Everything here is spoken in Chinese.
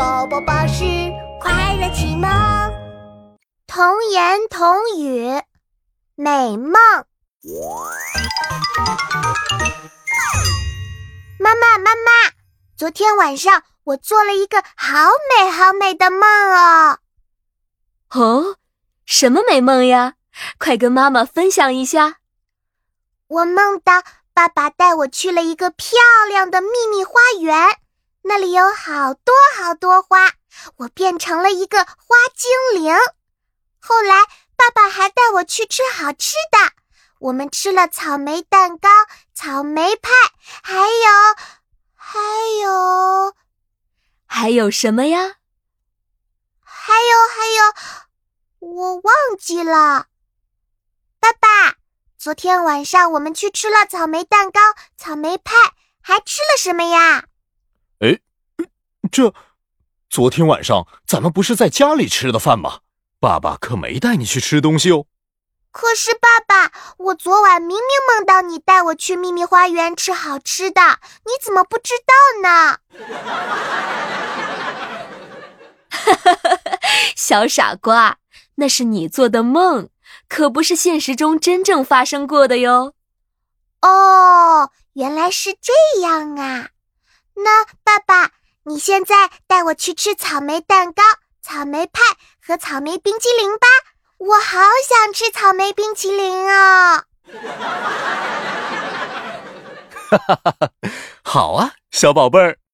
宝宝巴士快乐启蒙，童言童语，美梦。妈妈，妈妈，昨天晚上我做了一个好美好美的梦哦。哦，什么美梦呀？快跟妈妈分享一下。我梦到爸爸带我去了一个漂亮的秘密花园，那里有好多好多花，我变成了一个花精灵。后来爸爸还带我去吃好吃的。我们吃了草莓蛋糕、草莓派，还有，还有，还有什么呀？还有，还有，我忘记了。爸爸，昨天晚上我们去吃了草莓蛋糕、草莓派，还吃了什么呀？这，昨天晚上咱们不是在家里吃的饭吗？爸爸可没带你去吃东西哦。可是，爸爸，我昨晚明明梦到你带我去秘密花园吃好吃的，你怎么不知道呢？哈哈哈哈哈！小傻瓜，那是你做的梦，可不是现实中真正发生过的哟。哦，原来是这样啊！那爸爸，你现在带我去吃草莓蛋糕、草莓派和草莓冰淇淋吧。我好想吃草莓冰淇淋啊！哈哈哈哈好啊，小宝贝儿。